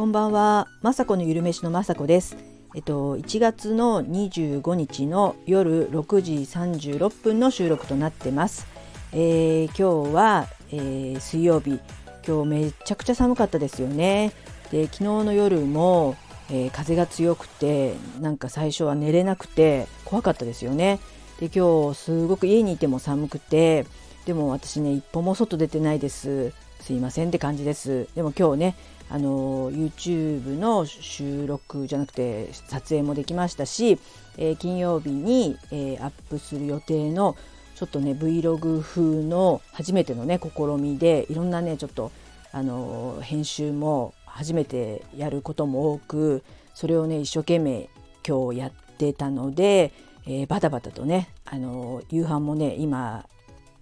こんばんは、まさこのゆるめしのまさこです。えっと1月の25日の夜6時36分の収録となってます。えー、今日は、えー、水曜日、今日めちゃくちゃ寒かったですよね。で昨日の夜も、えー、風が強くてなんか最初は寝れなくて怖かったですよね。で今日すごく家にいても寒くてでも私ね一歩も外出てないですすいませんって感じです。でも今日ねあの YouTube の収録じゃなくて撮影もできましたし、えー、金曜日に、えー、アップする予定のちょっとね Vlog 風の初めてのね試みでいろんなねちょっとあの編集も初めてやることも多くそれをね一生懸命今日やってたので、えー、バタバタとねあの夕飯もね今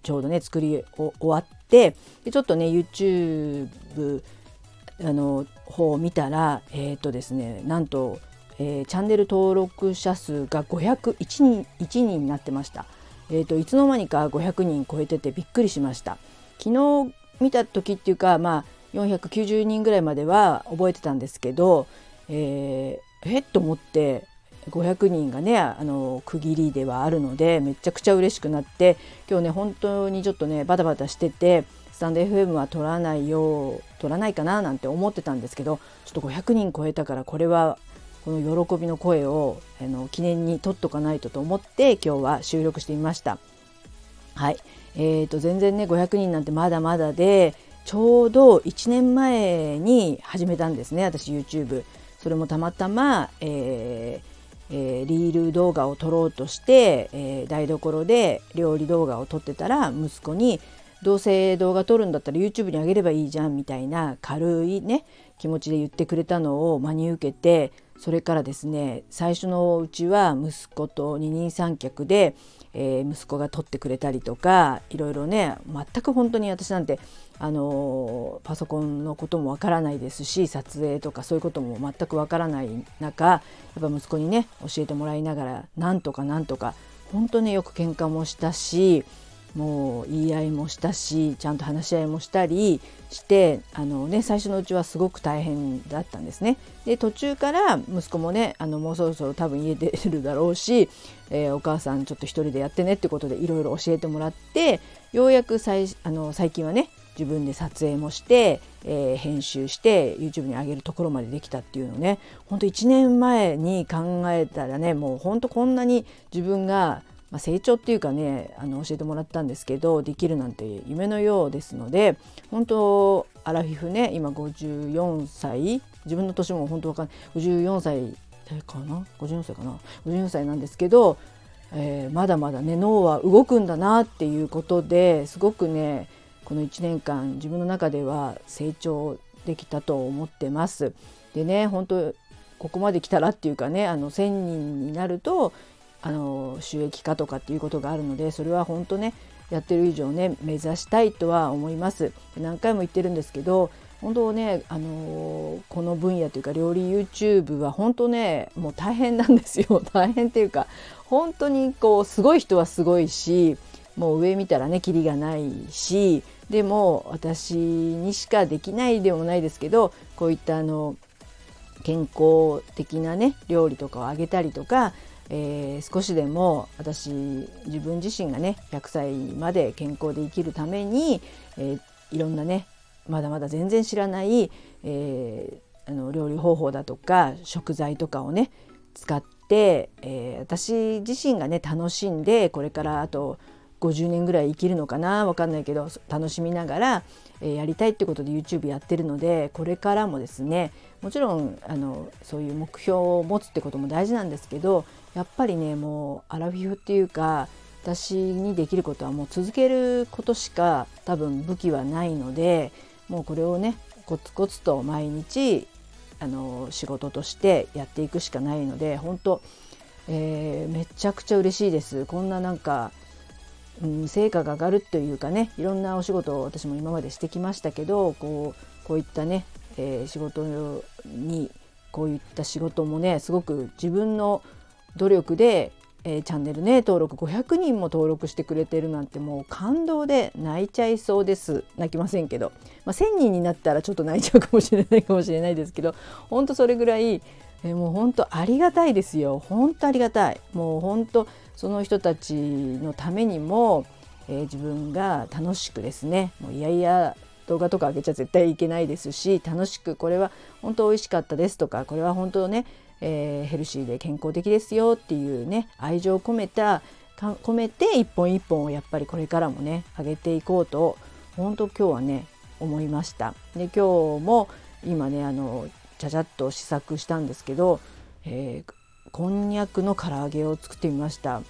ちょうどね作り終わってでちょっとね YouTube あの方を見たらえっ、ー、とですねなんと、えー、チャンネル登録者数が501人 ,1 人になってました。えーと、いつの間にか500人超えててびっくりしました。昨日見た時っていうかまあ490人ぐらいまでは覚えてたんですけど、えー、えっと思って500人がねあの区切りではあるのでめちゃくちゃ嬉しくなって今日ね本当にちょっとねバタバタしててスタンド FM は取らないよう取らないかななんて思ってたんですけどちょっと500人超えたからこれはこの喜びの声をあの記念に取っとかないとと思って今日は収録してみました。はい、えーと全然ね500人なんてまだまだでちょうど1年前に始めたんですね私 YouTube。それもたまたま、えーえー、リール動画を撮ろうとして、えー、台所で料理動画を撮ってたら息子に「どうせ動画撮るんだったら YouTube に上げればいいじゃん」みたいな軽いね気持ちで言ってくれたのを真に受けてそれからですね最初のうちは息子と二人三脚で、えー、息子が撮ってくれたりとかいろいろね全く本当に私なんてあのパソコンのこともわからないですし撮影とかそういうことも全くわからない中やっぱ息子にね教えてもらいながらなんとかなんとか本当によく喧嘩もしたしもう言い合いもしたしちゃんと話し合いもしたりしてあの、ね、最初のうちはすごく大変だったんですね。で途中から息子もねあのもうそろそろ多分家出るだろうし、えー、お母さんちょっと一人でやってねってことでいろいろ教えてもらってようやく最あの最近はね自分で撮影もして、えー、編集して YouTube に上げるところまでできたっていうのねほんと1年前に考えたらねもうほんとこんなに自分がまあ、成長っていうかねあの教えてもらったんですけどできるなんて夢のようですので本当アラフィフね今54歳自分の年も本当わかんない54歳かな54歳かな54歳なんですけど、えー、まだまだね脳は動くんだなっていうことですごくねこの1年間自分の中では成長できたと思ってます。でね本当ここまで来たらっていうかねあの1,000人になるとあの収益化とかっていうことがあるのでそれは本当ねやってる以上ね目指したいとは思います。何回も言ってるんですけど本当ねあのこの分野というか料理 YouTube は本当ねもう大変なんですよ。大変っていうか本当にこうすごい人はすごいしもう上見たらねキリがないしでも私にしかできないでもないですけどこういったあの健康的なね料理とかをあげたりとかえー、少しでも私自分自身がね100歳まで健康で生きるために、えー、いろんなねまだまだ全然知らない、えー、あの料理方法だとか食材とかをね使って、え、私自身がね楽しんでこれからあと50年ぐらい生きるのかな分かんないけど楽しみながら、えー、やりたいってことで YouTube やってるのでこれからもですねもちろんあのそういう目標を持つってことも大事なんですけどやっぱりねもうアラフィフっていうか私にできることはもう続けることしか多分武器はないのでもうこれをねコツコツと毎日あの仕事としてやっていくしかないので本当、えー、めちゃくちゃ嬉しいです。こんななんか、うん、成果が上がるというかねいろんなお仕事を私も今までしてきましたけどこうこういったね、えー、仕事にこういった仕事もねすごく自分の努力でえー、チャンネルね登録500人も登録してくれてるなんてもう感動で泣いちゃいそうです。泣きませんけど、まあ、1,000人になったらちょっと泣いちゃうかもしれないかもしれないですけど本当それぐらい、え、もう本当ありがたいですよ。本当ありがたい。もう本当その人たちのためにも、えー、自分が楽しくですね。もういやいや動画とか上げちゃ絶対いけないですし楽しくこれは本当美味しかったですとかこれは本当ねえー、ヘルシーで健康的ですよっていうね愛情を込めた込めて一本一本をやっぱりこれからもね上げていこうと本当今日はね思いました。で今日も今ねあのちゃちゃっと試作したんですけど、えー、こんにゃくの唐揚げを作ってみました。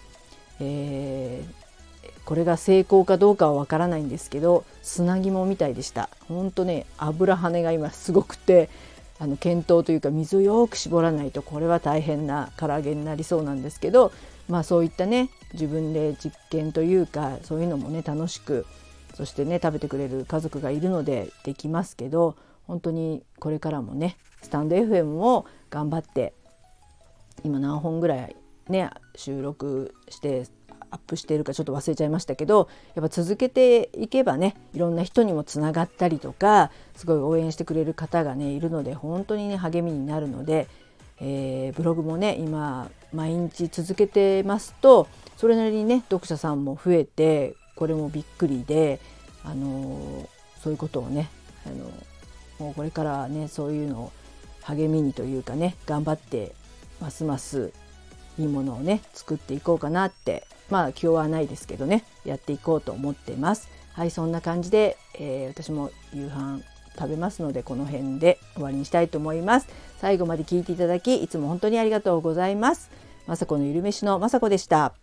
えー、これが成功かどうかはわからないんですけど砂肝みたいでしたほんとね油跳ねが今すごくてあの検討というか水をよく絞らないとこれは大変な唐揚げになりそうなんですけどまあそういったね自分で実験というかそういうのもね楽しくそしてね食べてくれる家族がいるのでできますけど本当にこれからもねスタンド FM を頑張って今何本ぐらいね収録してアップしているかちょっと忘れちゃいましたけどやっぱ続けていけばねいろんな人にもつながったりとかすごい応援してくれる方がねいるので本当にね励みになるので、えー、ブログもね今毎日続けてますとそれなりにね読者さんも増えてこれもびっくりで、あのー、そういうことをね、あのー、もうこれからねそういうのを励みにというかね頑張ってますますいいものをね作っていこうかなってまあ気はないですけどねやっていこうと思ってます。はいそんな感じで、えー、私も夕飯食べますのでこの辺で終わりにしたいと思います。最後まで聞いていただきいつも本当にありがとうございます。雅子のゆるめしの雅子でした。